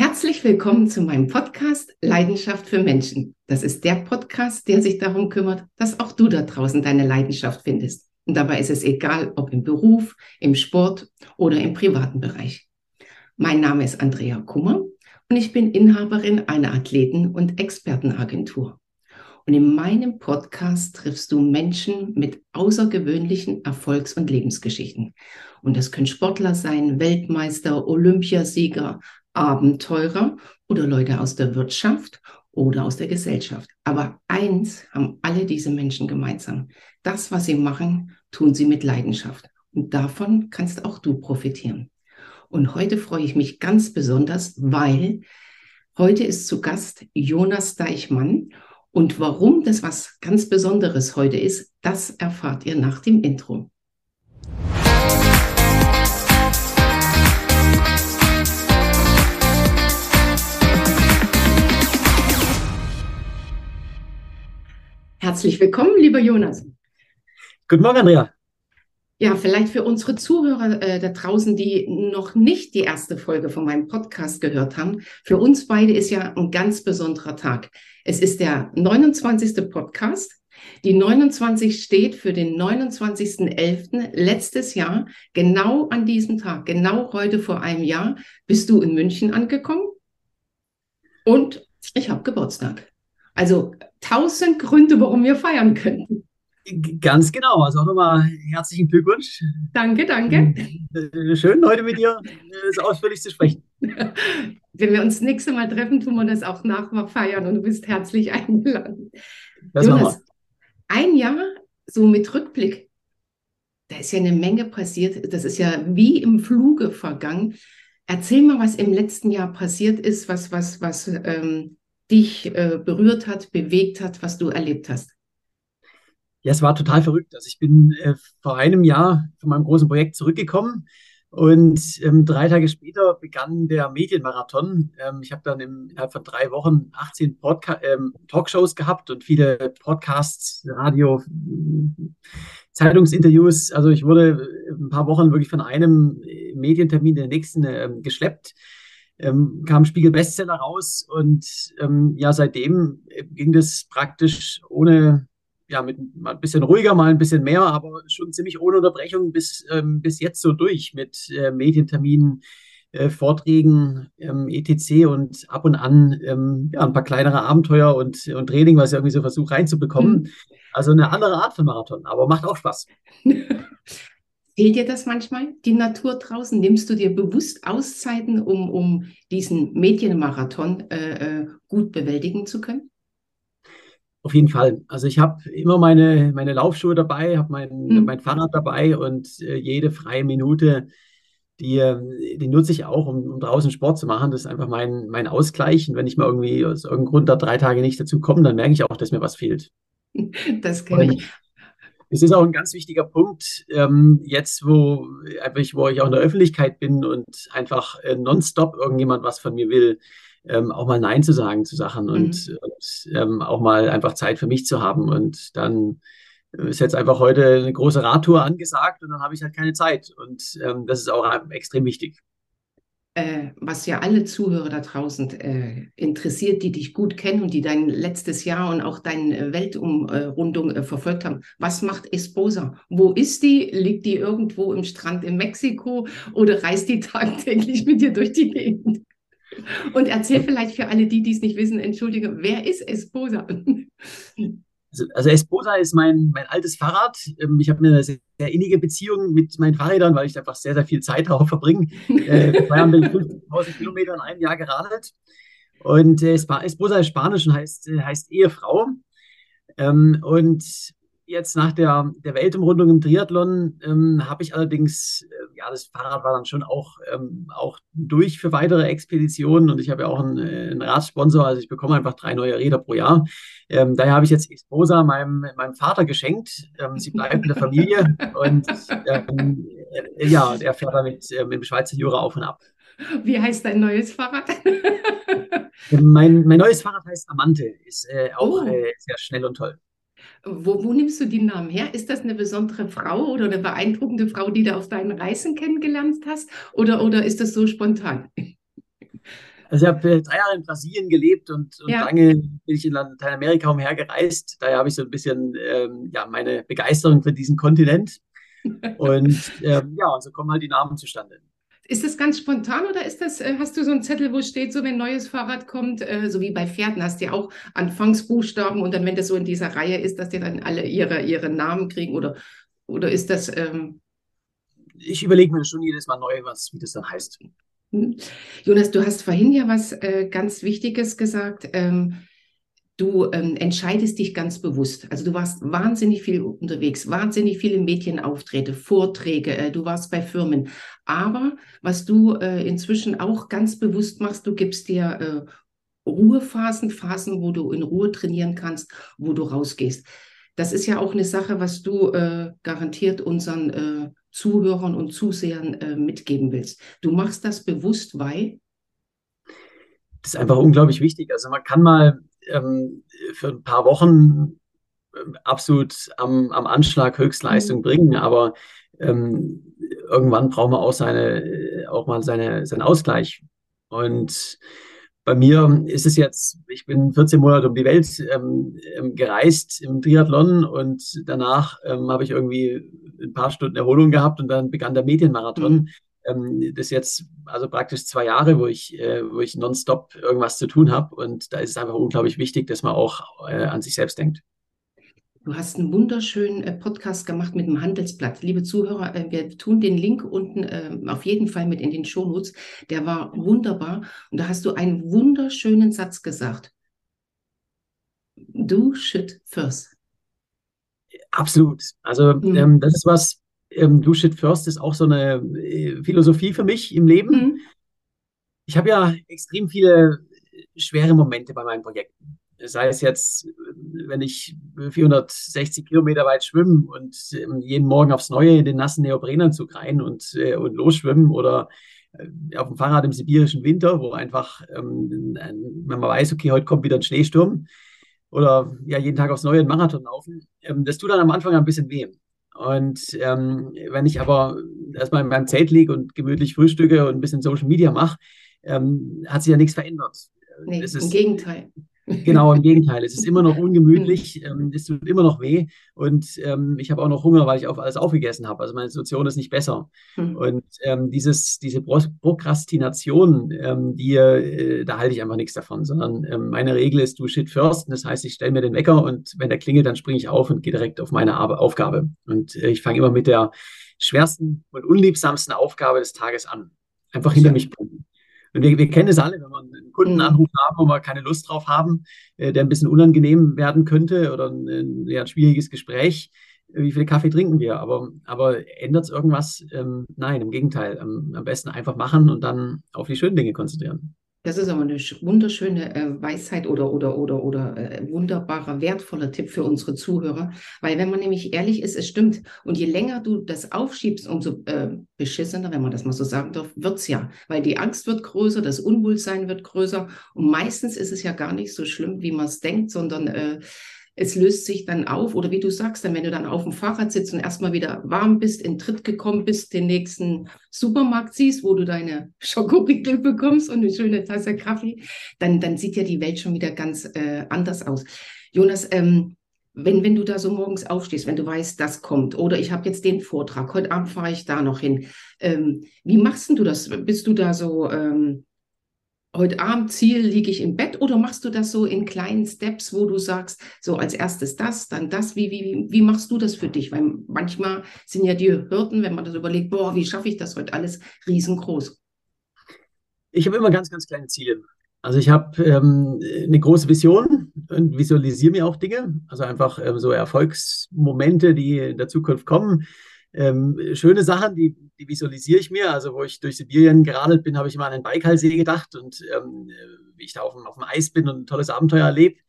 Herzlich willkommen zu meinem Podcast Leidenschaft für Menschen. Das ist der Podcast, der sich darum kümmert, dass auch du da draußen deine Leidenschaft findest. Und dabei ist es egal, ob im Beruf, im Sport oder im privaten Bereich. Mein Name ist Andrea Kummer und ich bin Inhaberin einer Athleten- und Expertenagentur. Und in meinem Podcast triffst du Menschen mit außergewöhnlichen Erfolgs- und Lebensgeschichten. Und das können Sportler sein, Weltmeister, Olympiasieger, Abenteurer oder Leute aus der Wirtschaft oder aus der Gesellschaft. Aber eins haben alle diese Menschen gemeinsam. Das, was sie machen, tun sie mit Leidenschaft. Und davon kannst auch du profitieren. Und heute freue ich mich ganz besonders, weil heute ist zu Gast Jonas Deichmann. Und warum das was ganz Besonderes heute ist, das erfahrt ihr nach dem Intro. Herzlich willkommen, lieber Jonas. Guten Morgen, Andrea. Ja, vielleicht für unsere Zuhörer äh, da draußen, die noch nicht die erste Folge von meinem Podcast gehört haben. Für uns beide ist ja ein ganz besonderer Tag. Es ist der 29. Podcast. Die 29 steht für den 29.11. letztes Jahr. Genau an diesem Tag, genau heute vor einem Jahr, bist du in München angekommen. Und ich habe Geburtstag. Also tausend Gründe, warum wir feiern könnten. Ganz genau. Also auch nochmal herzlichen Glückwunsch. Danke, danke. Äh, schön, heute mit dir das ausführlich zu sprechen. Wenn wir uns das nächste Mal treffen, tun wir das auch nach feiern und du bist herzlich eingeladen. Das Jonas, ein Jahr so mit Rückblick, da ist ja eine Menge passiert. Das ist ja wie im Fluge vergangen. Erzähl mal, was im letzten Jahr passiert ist, was, was, was ähm, dich äh, berührt hat, bewegt hat, was du erlebt hast? Ja, es war total verrückt. Also ich bin äh, vor einem Jahr von meinem großen Projekt zurückgekommen und ähm, drei Tage später begann der Medienmarathon. Ähm, ich habe dann im, innerhalb von drei Wochen 18 Podca ähm, Talkshows gehabt und viele Podcasts, Radio, Zeitungsinterviews. Also ich wurde ein paar Wochen wirklich von einem äh, Medientermin in den nächsten ähm, geschleppt ähm, kam Spiegel Bestseller raus und ähm, ja, seitdem äh, ging das praktisch ohne, ja, mit mal ein bisschen ruhiger, mal ein bisschen mehr, aber schon ziemlich ohne Unterbrechung bis, ähm, bis jetzt so durch mit äh, Medienterminen, äh, Vorträgen, ähm, etc. und ab und an ähm, ja, ein paar kleinere Abenteuer und, und Training, was ich irgendwie so versuche reinzubekommen. Mhm. Also eine andere Art von Marathon, aber macht auch Spaß. Fehlt dir das manchmal, die Natur draußen? Nimmst du dir bewusst Auszeiten, um, um diesen Medienmarathon äh, äh gut bewältigen zu können? Auf jeden Fall. Also ich habe immer meine, meine Laufschuhe dabei, habe mein, hm. mein Fahrrad dabei und äh, jede freie Minute, die, die nutze ich auch, um, um, draußen Sport zu machen. Das ist einfach mein, mein Ausgleich. Und wenn ich mal irgendwie aus irgendeinem Grund da drei Tage nicht dazu komme, dann merke ich auch, dass mir was fehlt. Das kenne ich. Es ist auch ein ganz wichtiger Punkt, ähm, jetzt, wo, ich, wo ich auch in der Öffentlichkeit bin und einfach äh, nonstop irgendjemand was von mir will, ähm, auch mal Nein zu sagen zu Sachen mhm. und, und ähm, auch mal einfach Zeit für mich zu haben. Und dann ist jetzt einfach heute eine große Radtour angesagt und dann habe ich halt keine Zeit. Und ähm, das ist auch extrem wichtig äh, was ja alle Zuhörer da draußen äh, interessiert, die dich gut kennen und die dein letztes Jahr und auch deine Weltumrundung äh, verfolgt haben. Was macht Esposa? Wo ist die? Liegt die irgendwo im Strand in Mexiko oder reist die tagtäglich mit dir durch die Gegend? Und erzähl vielleicht für alle die, die es nicht wissen, entschuldige, wer ist Esposa? Also, also Esposa ist mein, mein altes Fahrrad. Ähm, ich habe eine sehr, sehr, innige Beziehung mit meinen Fahrrädern, weil ich einfach sehr, sehr viel Zeit darauf verbringe. Äh, bin ich 50.000 Kilometer in einem Jahr geradelt. Und äh, Esposa ist Spanisch und heißt, äh, heißt Ehefrau. Ähm, und jetzt nach der, der Weltumrundung im Triathlon ähm, habe ich allerdings, ja, das Fahrrad war dann schon auch, ähm, auch durch für weitere Expeditionen und ich habe ja auch einen, äh, einen Radsponsor, also ich bekomme einfach drei neue Räder pro Jahr. Ähm, daher habe ich jetzt Exposa meinem, meinem Vater geschenkt. Ähm, sie bleibt in der Familie und ähm, äh, ja, er fährt damit äh, mit dem Schweizer Jura auf und ab. Wie heißt dein neues Fahrrad? mein, mein neues Fahrrad heißt Amante, ist äh, auch oh. äh, sehr schnell und toll. Wo, wo, nimmst du die Namen her? Ist das eine besondere Frau oder eine beeindruckende Frau, die du auf deinen Reisen kennengelernt hast? Oder, oder ist das so spontan? Also ich habe drei Jahre in Brasilien gelebt und, und ja. lange bin ich in Lateinamerika umhergereist. Daher habe ich so ein bisschen ähm, ja, meine Begeisterung für diesen Kontinent. Und ähm, ja, so kommen halt die Namen zustande. Ist das ganz spontan oder ist das, äh, hast du so einen Zettel, wo steht, so wenn ein neues Fahrrad kommt, äh, so wie bei Pferden, hast du ja auch Anfangsbuchstaben und dann, wenn das so in dieser Reihe ist, dass die dann alle ihre, ihre Namen kriegen oder, oder ist das. Ähm ich überlege mir schon jedes Mal neu, was, wie das dann heißt. Hm. Jonas, du hast vorhin ja was äh, ganz Wichtiges gesagt. Ähm, du ähm, entscheidest dich ganz bewusst. Also du warst wahnsinnig viel unterwegs, wahnsinnig viele Medienauftritte, Vorträge, äh, du warst bei Firmen. Aber was du äh, inzwischen auch ganz bewusst machst, du gibst dir äh, Ruhephasen, Phasen, wo du in Ruhe trainieren kannst, wo du rausgehst. Das ist ja auch eine Sache, was du äh, garantiert unseren äh, Zuhörern und Zusehern äh, mitgeben willst. Du machst das bewusst, weil? Das ist einfach unglaublich wichtig. Also man kann mal ähm, für ein paar Wochen ähm, absolut am, am Anschlag Höchstleistung mhm. bringen, aber ähm, irgendwann braucht man auch seine, auch mal seine, seinen Ausgleich. Und bei mir ist es jetzt, ich bin 14 Monate um die Welt ähm, ähm, gereist im Triathlon und danach ähm, habe ich irgendwie ein paar Stunden Erholung gehabt und dann begann der Medienmarathon. Mhm. Ähm, das ist jetzt also praktisch zwei Jahre, wo ich, äh, wo ich nonstop irgendwas zu tun habe. Und da ist es einfach unglaublich wichtig, dass man auch äh, an sich selbst denkt. Du hast einen wunderschönen äh, Podcast gemacht mit dem Handelsblatt. Liebe Zuhörer, äh, wir tun den Link unten äh, auf jeden Fall mit in den Shownotes. Der war wunderbar. Und da hast du einen wunderschönen Satz gesagt. Do shit first. Absolut. Also mhm. ähm, das ist was, ähm, Do Shit First ist auch so eine äh, Philosophie für mich im Leben. Mhm. Ich habe ja extrem viele schwere Momente bei meinen Projekten. Sei es jetzt, wenn ich 460 Kilometer weit schwimme und ähm, jeden Morgen aufs Neue in den nassen Neoprenanzug rein und, äh, und losschwimmen oder äh, auf dem Fahrrad im sibirischen Winter, wo einfach, ähm, wenn man weiß, okay, heute kommt wieder ein Schneesturm oder ja, jeden Tag aufs Neue einen Marathon laufen, ähm, das tut dann am Anfang ein bisschen weh. Und ähm, wenn ich aber erstmal in meinem Zelt liege und gemütlich frühstücke und ein bisschen Social Media mache, ähm, hat sich ja nichts verändert. Nee, ist, im Gegenteil. Genau, im Gegenteil. Es ist immer noch ungemütlich, ähm, es tut immer noch weh und ähm, ich habe auch noch Hunger, weil ich auf alles aufgegessen habe. Also meine Situation ist nicht besser. Mhm. Und ähm, dieses, diese Prokrastination, ähm, die, äh, da halte ich einfach nichts davon, sondern ähm, meine Regel ist, du shit first. Das heißt, ich stelle mir den Wecker und wenn der klingelt, dann springe ich auf und gehe direkt auf meine Ar Aufgabe. Und äh, ich fange immer mit der schwersten und unliebsamsten Aufgabe des Tages an. Einfach hinter mich bringen. Wir, wir kennen es alle, wenn wir einen Kundenanruf haben, wo wir keine Lust drauf haben, äh, der ein bisschen unangenehm werden könnte oder ein, ja, ein schwieriges Gespräch. Äh, wie viel Kaffee trinken wir? Aber, aber ändert es irgendwas? Ähm, nein, im Gegenteil. Am, am besten einfach machen und dann auf die schönen Dinge konzentrieren. Das ist aber eine wunderschöne äh, Weisheit oder, oder, oder, oder äh, wunderbarer, wertvoller Tipp für unsere Zuhörer. Weil wenn man nämlich ehrlich ist, es stimmt. Und je länger du das aufschiebst, umso äh, beschissener, wenn man das mal so sagen darf, wird's ja. Weil die Angst wird größer, das Unwohlsein wird größer. Und meistens ist es ja gar nicht so schlimm, wie man es denkt, sondern äh, es löst sich dann auf oder wie du sagst, dann wenn du dann auf dem Fahrrad sitzt und erstmal wieder warm bist, in Tritt gekommen bist, den nächsten Supermarkt siehst, wo du deine Schokoriegel bekommst und eine schöne Tasse Kaffee, dann, dann sieht ja die Welt schon wieder ganz äh, anders aus. Jonas, ähm, wenn, wenn du da so morgens aufstehst, wenn du weißt, das kommt, oder ich habe jetzt den Vortrag, heute Abend fahre ich da noch hin, ähm, wie machst du das? Bist du da so... Ähm, heute Abend Ziel, liege ich im Bett oder machst du das so in kleinen Steps, wo du sagst, so als erstes das, dann das, wie, wie, wie machst du das für dich? Weil manchmal sind ja die Hürden, wenn man das überlegt, boah, wie schaffe ich das heute alles, riesengroß. Ich habe immer ganz, ganz kleine Ziele. Also ich habe ähm, eine große Vision und visualisiere mir auch Dinge, also einfach ähm, so Erfolgsmomente, die in der Zukunft kommen ähm, schöne Sachen, die, die, visualisiere ich mir. Also, wo ich durch Sibirien geradelt bin, habe ich immer an den Baikalsee gedacht und ähm, wie ich da auf dem, auf dem, Eis bin und ein tolles Abenteuer erlebe.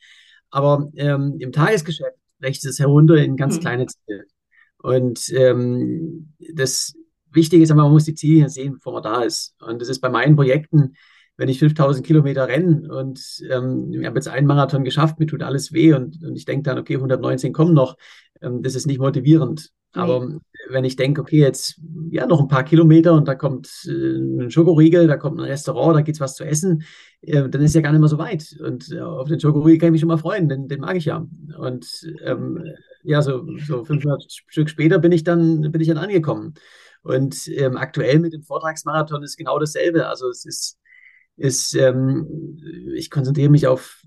Aber ähm, im Tagesgeschäft rechnet es herunter in ganz mhm. kleine Ziele. Und ähm, das Wichtige ist aber, man muss die Ziele sehen, bevor man da ist. Und das ist bei meinen Projekten, wenn ich 5000 Kilometer renne und ähm, ich habe jetzt einen Marathon geschafft, mir tut alles weh und, und ich denke dann, okay, 119 kommen noch, ähm, das ist nicht motivierend. Aber wenn ich denke, okay, jetzt ja noch ein paar Kilometer und da kommt äh, ein Schokoriegel, da kommt ein Restaurant, da gibt es was zu essen, äh, dann ist ja gar nicht mehr so weit. Und äh, auf den Schokoriegel kann ich mich schon mal freuen, den, den mag ich ja. Und ähm, ja, so, so 500 Stück später bin ich dann, bin ich dann angekommen. Und ähm, aktuell mit dem Vortragsmarathon ist genau dasselbe. Also es ist ist, ähm, ich konzentriere mich auf,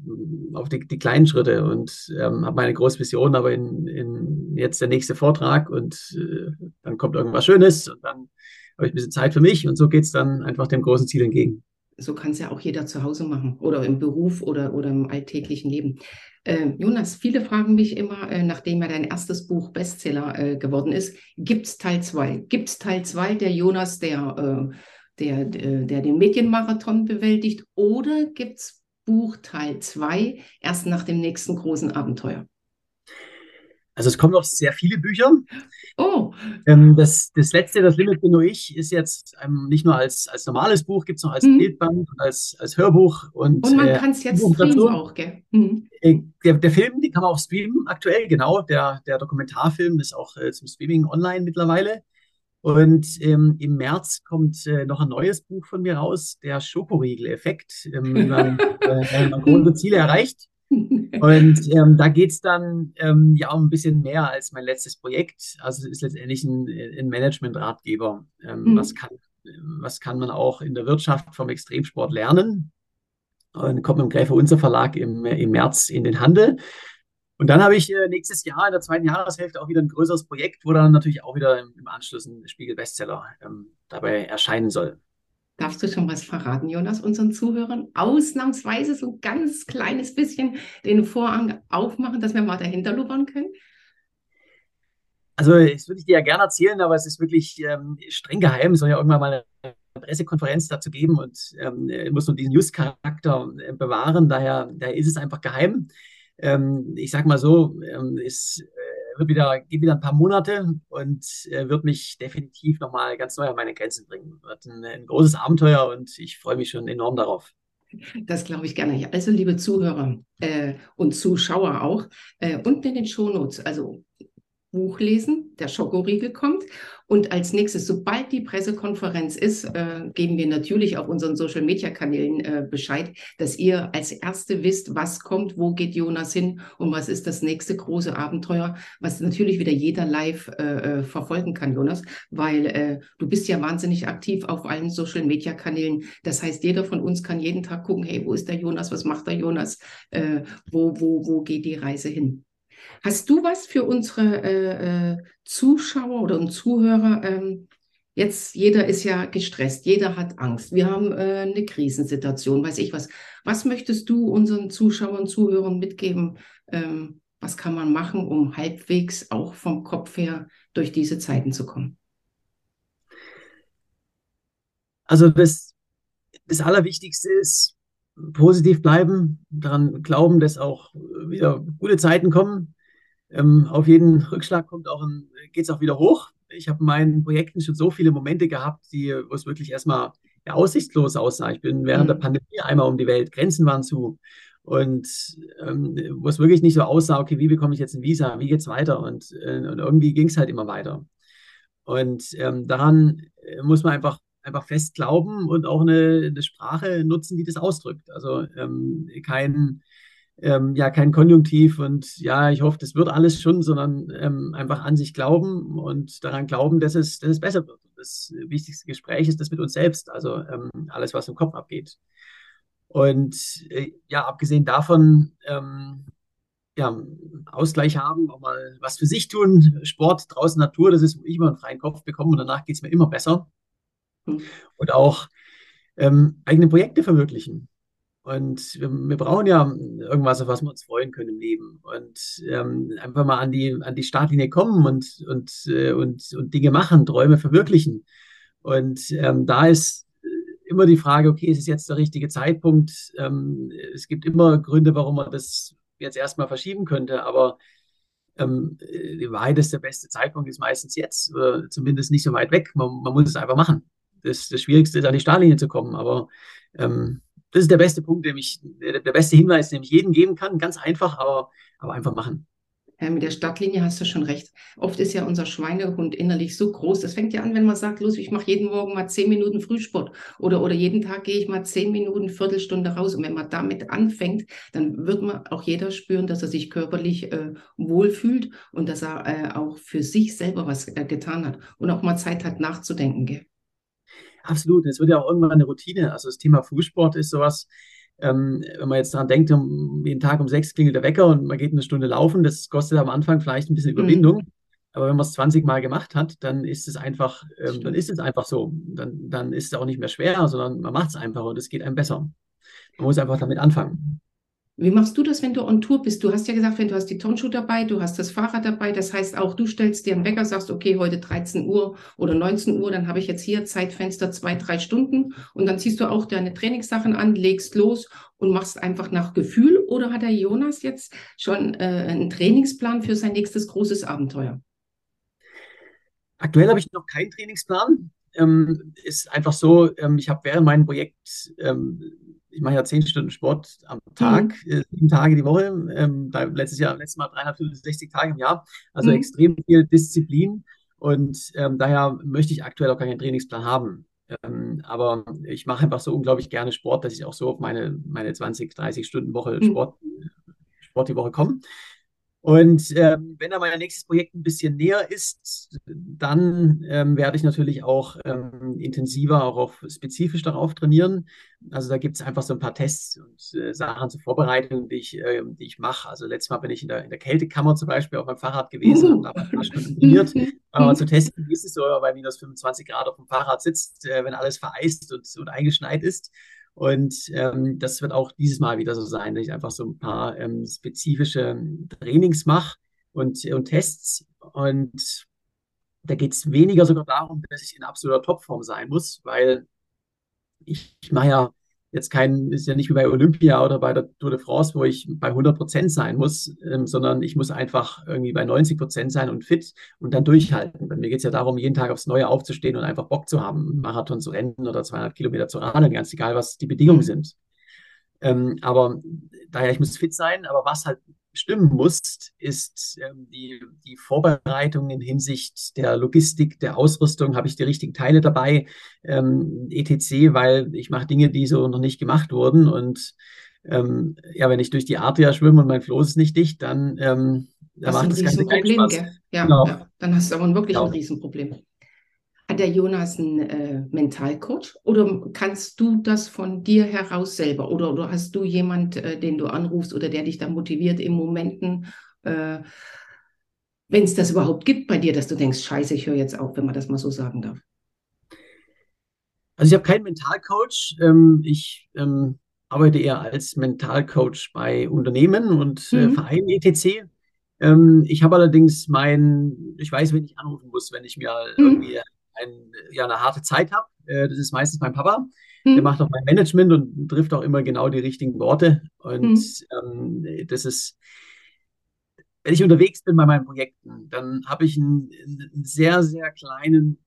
auf die, die kleinen Schritte und ähm, habe meine große Vision, aber in, in jetzt der nächste Vortrag und äh, dann kommt irgendwas Schönes und dann habe ich ein bisschen Zeit für mich und so geht es dann einfach dem großen Ziel entgegen. So kann es ja auch jeder zu Hause machen oder im Beruf oder, oder im alltäglichen Leben. Äh, Jonas, viele fragen mich immer, äh, nachdem ja dein erstes Buch Bestseller äh, geworden ist, gibt es Teil 2? Gibt es Teil 2 der Jonas, der äh, der, äh, der den Medienmarathon bewältigt? Oder gibt es Buch Teil 2 erst nach dem nächsten großen Abenteuer? Also es kommen noch sehr viele Bücher. Oh. Ähm, das, das letzte, das Limit bin nur ich, ist jetzt ähm, nicht nur als, als normales Buch, gibt es noch als mhm. Bildband, als, als Hörbuch. Und, und man äh, kann es jetzt streamen auch, gell? Mhm. Äh, der, der Film, den kann man auch streamen aktuell, genau. Der, der Dokumentarfilm ist auch äh, zum Streaming online mittlerweile. Und ähm, im März kommt äh, noch ein neues Buch von mir raus, der Schokoriegel-Effekt, ähm, wie man, äh, man große Ziele erreicht. Und ähm, da geht es dann ähm, ja um ein bisschen mehr als mein letztes Projekt. Also es ist letztendlich ein, ein Management-Ratgeber. Ähm, mhm. was, kann, was kann man auch in der Wirtschaft vom Extremsport lernen? Und kommt mit dem Gräfe Unser Verlag im, im März in den Handel. Und dann habe ich äh, nächstes Jahr in der zweiten Jahreshälfte auch wieder ein größeres Projekt, wo dann natürlich auch wieder im, im Anschluss ein Spiegel-Bestseller ähm, dabei erscheinen soll. Darfst du schon was verraten, Jonas, unseren Zuhörern? Ausnahmsweise so ein ganz kleines bisschen den Vorhang aufmachen, dass wir mal dahinter lubern können? Also, das würde ich dir ja gerne erzählen, aber es ist wirklich ähm, streng geheim. Es soll ja irgendwann mal eine Pressekonferenz dazu geben und ähm, muss nur diesen News-Charakter äh, bewahren. Daher, daher ist es einfach geheim ähm, ich sag mal so, ähm, es äh, wird wieder, geht wieder ein paar Monate und äh, wird mich definitiv nochmal ganz neu an meine Grenzen bringen. Wird ein, ein großes Abenteuer und ich freue mich schon enorm darauf. Das glaube ich gerne. Also, liebe Zuhörer äh, und Zuschauer auch, äh, unten in den Shownotes, also Buch lesen, der Schokoriegel kommt. Und als nächstes, sobald die Pressekonferenz ist, äh, geben wir natürlich auf unseren Social-Media-Kanälen äh, Bescheid, dass ihr als Erste wisst, was kommt, wo geht Jonas hin und was ist das nächste große Abenteuer, was natürlich wieder jeder live äh, äh verfolgen kann, Jonas, weil äh, du bist ja wahnsinnig aktiv auf allen Social-Media-Kanälen. Das heißt, jeder von uns kann jeden Tag gucken, hey, wo ist der Jonas, was macht der Jonas, äh, wo, wo, wo geht die Reise hin? Hast du was für unsere äh, äh, Zuschauer oder Zuhörer? Ähm, jetzt, jeder ist ja gestresst, jeder hat Angst. Wir haben äh, eine Krisensituation, weiß ich was. Was möchtest du unseren Zuschauern, Zuhörern mitgeben? Ähm, was kann man machen, um halbwegs auch vom Kopf her durch diese Zeiten zu kommen? Also das, das Allerwichtigste ist, positiv bleiben, daran glauben, dass auch wieder gute Zeiten kommen. Ähm, auf jeden Rückschlag kommt auch geht es auch wieder hoch. Ich habe in meinen Projekten schon so viele Momente gehabt, die, wo es wirklich erstmal ja, aussichtslos aussah. Ich bin während mhm. der Pandemie einmal um die Welt, Grenzen waren zu. Und ähm, wo es wirklich nicht so aussah, okay, wie bekomme ich jetzt ein Visa, wie geht es weiter? Und, äh, und irgendwie ging es halt immer weiter. Und ähm, daran äh, muss man einfach, einfach fest glauben und auch eine, eine Sprache nutzen, die das ausdrückt. Also ähm, kein, ähm, ja kein Konjunktiv und ja, ich hoffe, das wird alles schon, sondern ähm, einfach an sich glauben und daran glauben, dass es, dass es besser wird. Das wichtigste Gespräch ist das mit uns selbst, also ähm, alles, was im Kopf abgeht. Und äh, ja, abgesehen davon, ähm, ja, Ausgleich haben, auch mal was für sich tun, Sport, draußen Natur, das ist, wo ich immer einen freien Kopf bekomme und danach geht es mir immer besser. Hm. Und auch ähm, eigene Projekte verwirklichen. Und wir, wir, brauchen ja irgendwas, auf was wir uns freuen können im Leben. Und ähm, einfach mal an die, an die Startlinie kommen und, und, äh, und, und Dinge machen, Träume verwirklichen. Und ähm, da ist äh, immer die Frage, okay, ist es jetzt der richtige Zeitpunkt? Ähm, es gibt immer Gründe, warum man das jetzt erstmal verschieben könnte, aber ähm, die Wahrheit ist, der beste Zeitpunkt ist meistens jetzt, oder zumindest nicht so weit weg. Man, man muss es einfach machen. Das, das Schwierigste ist, an die Startlinie zu kommen, aber ähm, das ist der beste Punkt, den ich, der beste Hinweis, den ich jedem geben kann. Ganz einfach, aber, aber einfach machen. Ja, mit der Stadtlinie hast du schon recht. Oft ist ja unser Schweinehund innerlich so groß. Das fängt ja an, wenn man sagt, los, ich mache jeden Morgen mal zehn Minuten Frühsport oder, oder jeden Tag gehe ich mal zehn Minuten, Viertelstunde raus. Und wenn man damit anfängt, dann wird man auch jeder spüren, dass er sich körperlich äh, wohlfühlt und dass er äh, auch für sich selber was äh, getan hat und auch mal Zeit hat nachzudenken. Gell? Absolut. Es wird ja auch irgendwann eine Routine. Also das Thema Frühsport ist sowas, ähm, wenn man jetzt daran denkt, um, jeden Tag um sechs klingelt der Wecker und man geht eine Stunde laufen, das kostet am Anfang vielleicht ein bisschen Überwindung. Mhm. Aber wenn man es 20 Mal gemacht hat, dann ist es einfach, ähm, dann ist es einfach so. Dann, dann ist es auch nicht mehr schwer, sondern man macht es einfach und es geht einem besser. Man muss einfach damit anfangen. Wie machst du das, wenn du on Tour bist? Du hast ja gesagt, wenn du hast die Turnschuhe dabei, du hast das Fahrrad dabei, das heißt auch, du stellst dir einen Wecker, sagst, okay, heute 13 Uhr oder 19 Uhr, dann habe ich jetzt hier Zeitfenster zwei, drei Stunden und dann ziehst du auch deine Trainingssachen an, legst los und machst einfach nach Gefühl oder hat der Jonas jetzt schon äh, einen Trainingsplan für sein nächstes großes Abenteuer? Aktuell habe ich noch keinen Trainingsplan. Ähm, ist einfach so, ähm, ich habe während meinem Projekt ähm, ich mache ja zehn Stunden Sport am Tag, mhm. sieben Tage die Woche. Ähm, letztes Jahr, letztes Mal 365 Tage im Jahr. Also mhm. extrem viel Disziplin. Und ähm, daher möchte ich aktuell auch keinen Trainingsplan haben. Ähm, aber ich mache einfach so unglaublich gerne Sport, dass ich auch so auf meine, meine 20, 30 Stunden Woche mhm. Sport, Sport die Woche komme. Und ähm, wenn da mein nächstes Projekt ein bisschen näher ist, dann ähm, werde ich natürlich auch ähm, intensiver, auch auf, spezifisch darauf trainieren. Also da gibt es einfach so ein paar Tests und äh, Sachen zur Vorbereitung, die ich, äh, die ich mache. Also letztes Mal bin ich in der, in der Kältekammer zum Beispiel auf meinem Fahrrad gewesen und habe ein paar Stunden trainiert, aber zu testen, wie ist es so, bei minus 25 Grad auf dem Fahrrad sitzt, äh, wenn alles vereist und, und eingeschneit ist. Und ähm, das wird auch dieses Mal wieder so sein, dass ich einfach so ein paar ähm, spezifische Trainings mache und, und Tests. Und da geht es weniger sogar darum, dass ich in absoluter Topform sein muss, weil ich, ich mache ja jetzt kein, ist ja nicht wie bei Olympia oder bei der Tour de France, wo ich bei 100 Prozent sein muss, ähm, sondern ich muss einfach irgendwie bei 90 Prozent sein und fit und dann durchhalten. Bei mir geht es ja darum, jeden Tag aufs Neue aufzustehen und einfach Bock zu haben, Marathon zu rennen oder 200 Kilometer zu radeln, ganz egal, was die Bedingungen sind. Ähm, aber daher, ich muss fit sein, aber was halt stimmen muss, ist ähm, die, die Vorbereitung in Hinsicht der Logistik, der Ausrüstung. Habe ich die richtigen Teile dabei, ähm, etc., weil ich mache Dinge, die so noch nicht gemacht wurden. Und ähm, ja, wenn ich durch die Adria schwimme und mein Floß ist nicht dicht, dann, ähm, dann macht das Ganze keinen Spaß. Ja, genau. ja, dann hast du aber wirklich genau. ein Riesenproblem. Hat der Jonas einen äh, Mentalcoach oder kannst du das von dir heraus selber? Oder, oder hast du jemand, äh, den du anrufst oder der dich da motiviert in Momenten, äh, wenn es das überhaupt gibt bei dir, dass du denkst, scheiße, ich höre jetzt auf, wenn man das mal so sagen darf? Also ich habe keinen Mentalcoach. Ähm, ich ähm, arbeite eher als Mentalcoach bei Unternehmen und äh, mhm. Vereinen etc. Ähm, ich habe allerdings mein, ich weiß, wen ich anrufen muss, wenn ich mir mhm. irgendwie ein, ja, eine harte Zeit habe. Äh, das ist meistens mein Papa. Mhm. Der macht auch mein Management und trifft auch immer genau die richtigen Worte. Und mhm. ähm, das ist, wenn ich unterwegs bin bei meinen Projekten, dann habe ich einen, einen, sehr, sehr kleinen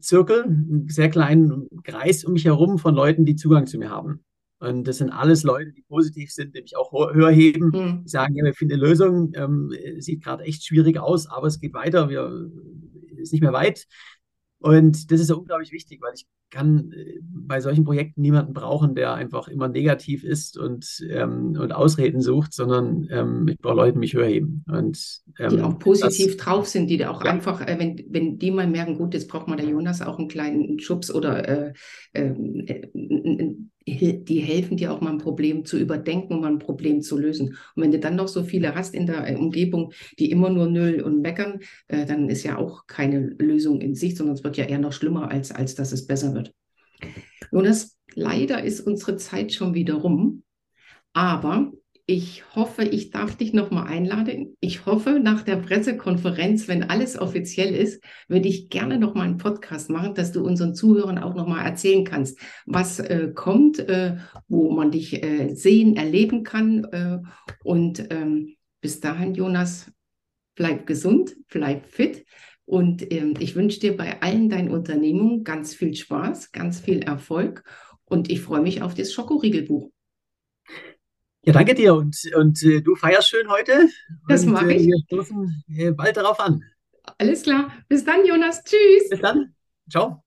Zirkel, einen sehr kleinen Kreis um mich herum von Leuten, die Zugang zu mir haben. Und das sind alles Leute, die positiv sind, die mich auch höher heben, mhm. die sagen, ja, wir finden eine Lösung, ähm, sieht gerade echt schwierig aus, aber es geht weiter, wir ist nicht mehr weit. Und das ist ja unglaublich wichtig, weil ich kann äh, bei solchen Projekten niemanden brauchen, der einfach immer negativ ist und, ähm, und Ausreden sucht, sondern ähm, ich brauche Leute, die mich hören. Und, ähm, die auch positiv das, drauf sind, die da auch ja. einfach, äh, wenn, wenn die mal merken, gut, jetzt braucht man der Jonas auch einen kleinen Schubs oder äh, ähm, äh, die helfen dir auch mal ein Problem zu überdenken mal ein Problem zu lösen. Und wenn du dann noch so viele hast in der äh, Umgebung, die immer nur nöll und meckern, äh, dann ist ja auch keine Lösung in Sicht, sondern es wird ja eher noch schlimmer, als, als dass es besser wird. Jonas, leider ist unsere Zeit schon wieder rum. Aber ich hoffe, ich darf dich nochmal einladen. Ich hoffe, nach der Pressekonferenz, wenn alles offiziell ist, würde ich gerne nochmal einen Podcast machen, dass du unseren Zuhörern auch nochmal erzählen kannst, was äh, kommt, äh, wo man dich äh, sehen, erleben kann. Äh, und ähm, bis dahin, Jonas, bleib gesund, bleib fit. Und ähm, ich wünsche dir bei allen deinen Unternehmungen ganz viel Spaß, ganz viel Erfolg. Und ich freue mich auf das Schokoriegelbuch. Ja, danke dir und, und äh, du feierst schön heute. Das und, mache äh, ich. wir stoßen äh, bald darauf an. Alles klar. Bis dann, Jonas. Tschüss. Bis dann. Ciao.